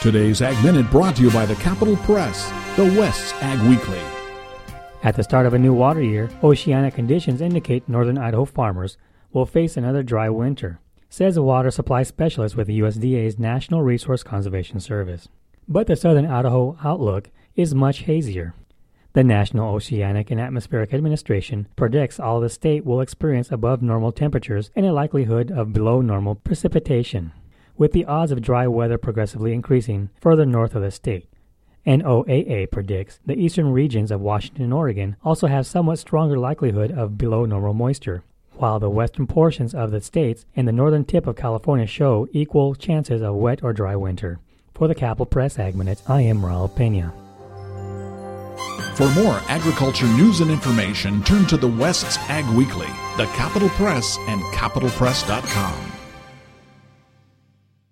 Today's Ag Minute brought to you by the Capital Press, the West's Ag Weekly. At the start of a new water year, oceanic conditions indicate northern Idaho farmers will face another dry winter, says a water supply specialist with the USDA's National Resource Conservation Service. But the southern Idaho outlook is much hazier. The National Oceanic and Atmospheric Administration predicts all the state will experience above normal temperatures and a likelihood of below normal precipitation with the odds of dry weather progressively increasing further north of the state. NOAA predicts the eastern regions of Washington and Oregon also have somewhat stronger likelihood of below normal moisture, while the western portions of the states and the northern tip of California show equal chances of wet or dry winter. For the Capital Press Ag Minute, I am Raul Pena. For more agriculture news and information, turn to the West's Ag Weekly, the Capital Press, and capitalpress.com.